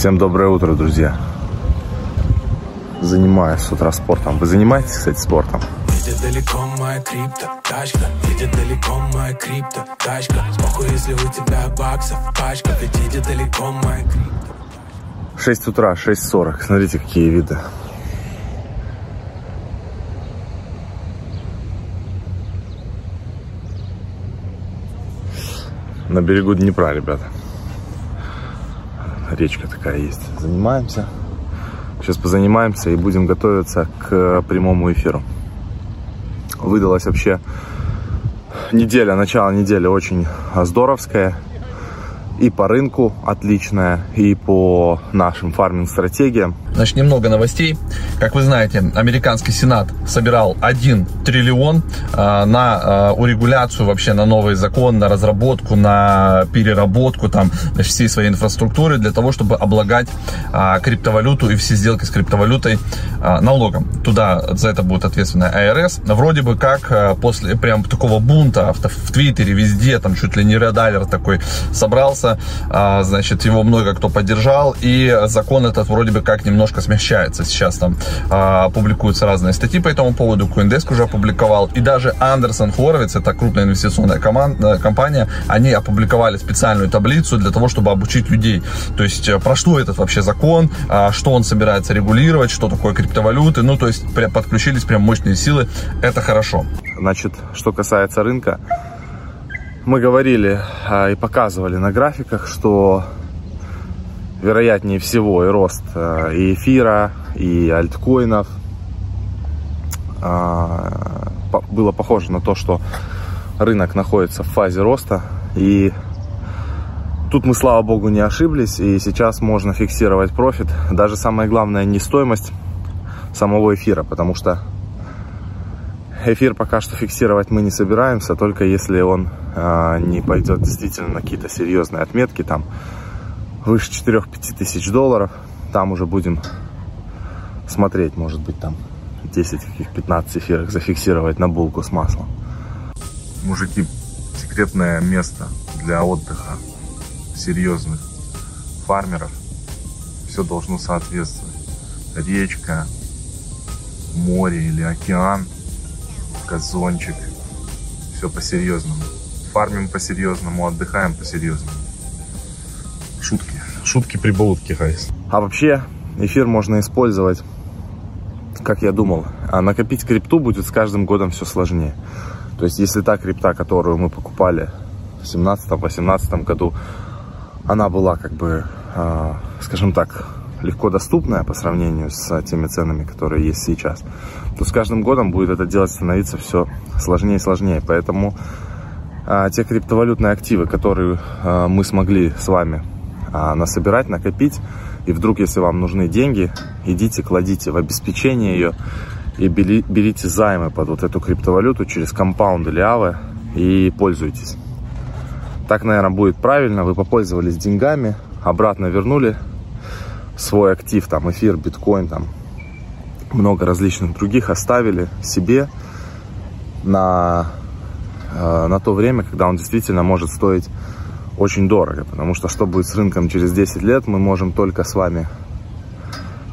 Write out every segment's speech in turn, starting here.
Всем доброе утро, друзья. Занимаюсь с утра спортом. Вы занимаетесь, кстати, спортом? Едет далеко моя крипто, тачка Едет далеко моя крипто, тачка Спохуй, если у тебя баксов пачка Ведь едет далеко моя крипто 6 утра, 6.40. Смотрите, какие виды. На берегу Днепра, ребята. Речка такая есть. Занимаемся. Сейчас позанимаемся и будем готовиться к прямому эфиру. Выдалась вообще неделя, начало недели очень здоровская и по рынку отличная, и по нашим фарминг-стратегиям. Значит, немного новостей. Как вы знаете, американский сенат собирал 1 триллион э, на э, урегуляцию вообще, на новый закон, на разработку, на переработку там всей своей инфраструктуры для того, чтобы облагать э, криптовалюту и все сделки с криптовалютой налогом. Туда за это будет ответственная АРС. Вроде бы как после прям такого бунта в, Твиттере, везде, там чуть ли не Редалер такой собрался, значит, его много кто поддержал, и закон этот вроде бы как немножко немножко смягчается. Сейчас там а, публикуются разные статьи по этому поводу. Coindesk уже опубликовал. И даже Андерсон Хоровиц, это крупная инвестиционная команда, компания, они опубликовали специальную таблицу для того, чтобы обучить людей. То есть, э, про что этот вообще закон, а, что он собирается регулировать, что такое криптовалюты. Ну, то есть, подключились прям мощные силы. Это хорошо. Значит, что касается рынка, мы говорили а, и показывали на графиках, что вероятнее всего и рост э, и эфира, и альткоинов. А, было похоже на то, что рынок находится в фазе роста. И тут мы, слава богу, не ошиблись. И сейчас можно фиксировать профит. Даже самое главное не стоимость самого эфира, потому что эфир пока что фиксировать мы не собираемся, только если он э, не пойдет действительно на какие-то серьезные отметки, там выше 4-5 тысяч долларов. Там уже будем смотреть, может быть, там 10 каких 15 эфирок зафиксировать на булку с маслом. Мужики, секретное место для отдыха серьезных фармеров. Все должно соответствовать. Речка, море или океан, газончик. Все по-серьезному. Фармим по-серьезному, отдыхаем по-серьезному шутки-прибаутки, Хайс. А вообще, эфир можно использовать, как я думал. А накопить крипту будет с каждым годом все сложнее. То есть, если та крипта, которую мы покупали в 17-18 году, она была как бы, э, скажем так, легко доступная по сравнению с теми ценами, которые есть сейчас, то с каждым годом будет это делать становиться все сложнее и сложнее. Поэтому э, те криптовалютные активы, которые э, мы смогли с вами а, насобирать, накопить. И вдруг, если вам нужны деньги, идите, кладите в обеспечение ее и бери, берите займы под вот эту криптовалюту через компаунд или авы и пользуйтесь. Так, наверное, будет правильно. Вы попользовались деньгами, обратно вернули свой актив, там эфир, биткоин, там много различных других оставили себе на, э, на то время, когда он действительно может стоить очень дорого, потому что что будет с рынком через 10 лет, мы можем только с вами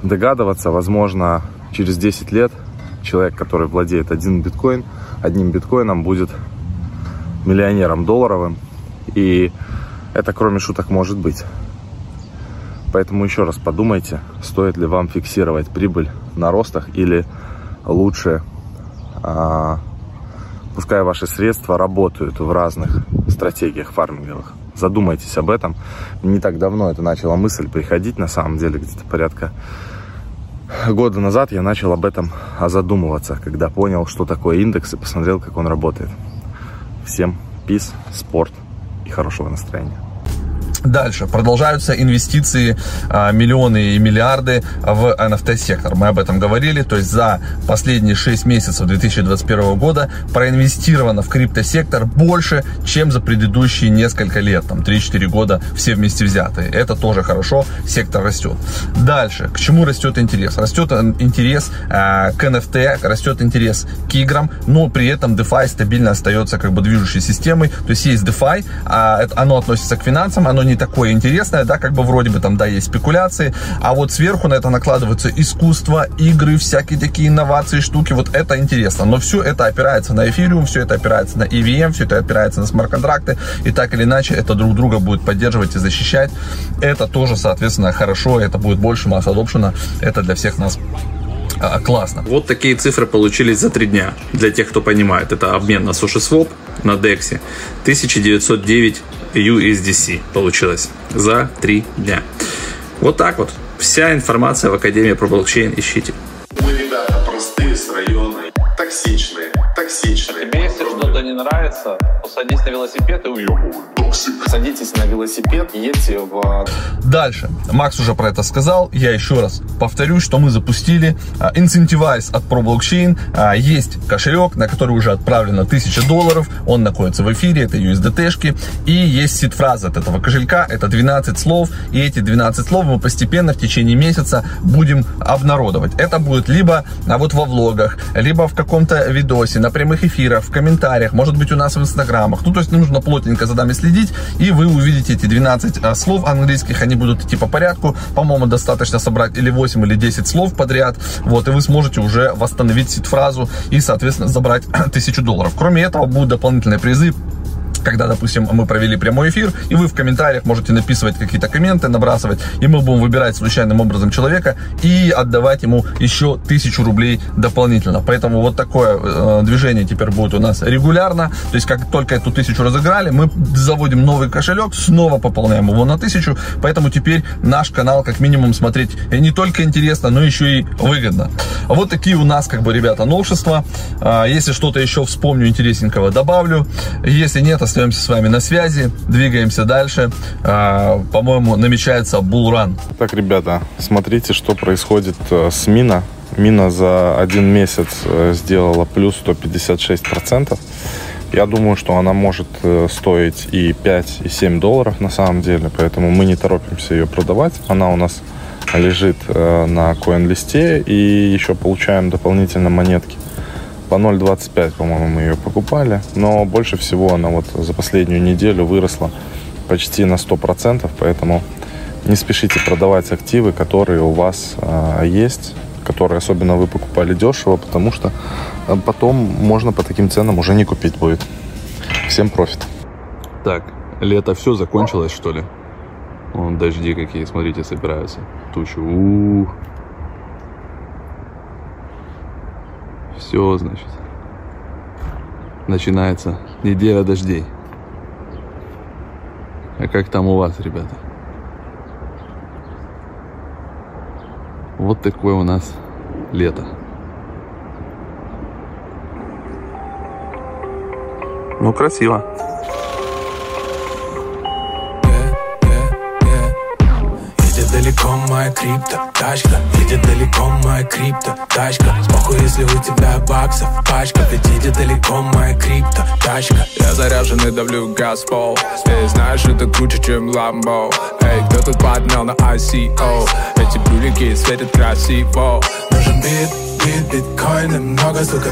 догадываться. Возможно, через 10 лет человек, который владеет один биткоин, одним биткоином будет миллионером долларовым. И это, кроме шуток, может быть. Поэтому еще раз подумайте, стоит ли вам фиксировать прибыль на ростах или лучше, а, пускай ваши средства работают в разных стратегиях фарминговых задумайтесь об этом. Не так давно это начала мысль приходить, на самом деле, где-то порядка года назад я начал об этом задумываться, когда понял, что такое индекс и посмотрел, как он работает. Всем пиз, спорт и хорошего настроения. Дальше. Продолжаются инвестиции, а, миллионы и миллиарды в NFT-сектор. Мы об этом говорили. То есть за последние 6 месяцев 2021 года проинвестировано в криптосектор больше, чем за предыдущие несколько лет. Там 3-4 года все вместе взятые. Это тоже хорошо. Сектор растет. Дальше. К чему растет интерес? Растет интерес э, к NFT, растет интерес к играм, но при этом DeFi стабильно остается как бы движущей системой. То есть есть DeFi, а оно относится к финансам, оно не такое интересное, да, как бы вроде бы там, да, есть спекуляции, а вот сверху на это накладываются искусство, игры, всякие такие инновации, штуки, вот это интересно. Но все это опирается на эфириум, все это опирается на EVM, все это опирается на смарт-контракты, и так или иначе это друг друга будет поддерживать и защищать. Это тоже, соответственно, хорошо, это будет больше масс adoption, это для всех нас а, классно. Вот такие цифры получились за три дня. Для тех, кто понимает, это обмен на SushiSwap на DEX. 1909 USDC получилось за три дня. Вот так вот. Вся информация в Академии про блокчейн ищите. Мы ребята простые с района, токсичные, токсичные. Тебе если что-то не нравится, посадись на велосипед и уебывай. Садитесь на велосипед, едьте в... Дальше. Макс уже про это сказал. Я еще раз повторюсь, что мы запустили а, Incentivize от ProBlockchain. А, есть кошелек, на который уже отправлено 1000 долларов. Он находится в эфире, это USDT-шки. И есть сид-фраза от этого кошелька. Это 12 слов. И эти 12 слов мы постепенно в течение месяца будем обнародовать. Это будет либо а, вот во влогах, либо в каком-то видосе, на прямых эфирах, в комментариях, может быть у нас в инстаграмах. Ну, то есть нужно плотненько за нами следить, и вы увидите эти 12 а, слов английских, они будут идти по порядку. По-моему, достаточно собрать или 8, или 10 слов подряд, вот, и вы сможете уже восстановить сид-фразу и, соответственно, забрать 1000 долларов. Кроме этого, будут дополнительные призы когда, допустим, мы провели прямой эфир, и вы в комментариях можете написывать какие-то комменты, набрасывать, и мы будем выбирать случайным образом человека и отдавать ему еще тысячу рублей дополнительно. Поэтому вот такое э, движение теперь будет у нас регулярно. То есть, как только эту тысячу разыграли, мы заводим новый кошелек, снова пополняем его на тысячу. Поэтому теперь наш канал как минимум смотреть не только интересно, но еще и выгодно. Вот такие у нас, как бы, ребята, новшества. А, если что-то еще вспомню интересненького, добавлю. Если нет, остаемся с вами на связи, двигаемся дальше. А, по-моему, намечается булран. Так, ребята, смотрите, что происходит э, с Мина. Мина за один месяц э, сделала плюс 156%. Я думаю, что она может э, стоить и 5, и 7 долларов на самом деле, поэтому мы не торопимся ее продавать. Она у нас лежит на коин-листе и еще получаем дополнительно монетки по 0,25, по-моему, мы ее покупали. Но больше всего она вот за последнюю неделю выросла почти на 100%, поэтому не спешите продавать активы, которые у вас а, есть, которые особенно вы покупали дешево, потому что а, потом можно по таким ценам уже не купить будет. Всем профит. Так, лето все закончилось, что ли? Вон дожди какие, смотрите, собираются. Тучи. Все, значит. Начинается неделя дождей. А как там у вас, ребята? Вот такое у нас лето. Ну, красиво. Далеко моя крипто тачка Едет далеко моя крипто тачка Сбоку, если у тебя баксов пачка. Ведь едет далеко моя крипто тачка Я заряжен и давлю газ пол. Эй, знаешь, это круче, чем Ламбо Эй, кто тут поднял на ICO Эти брюлики светят красиво. Нужен бит, бит, биткоины Много, сука,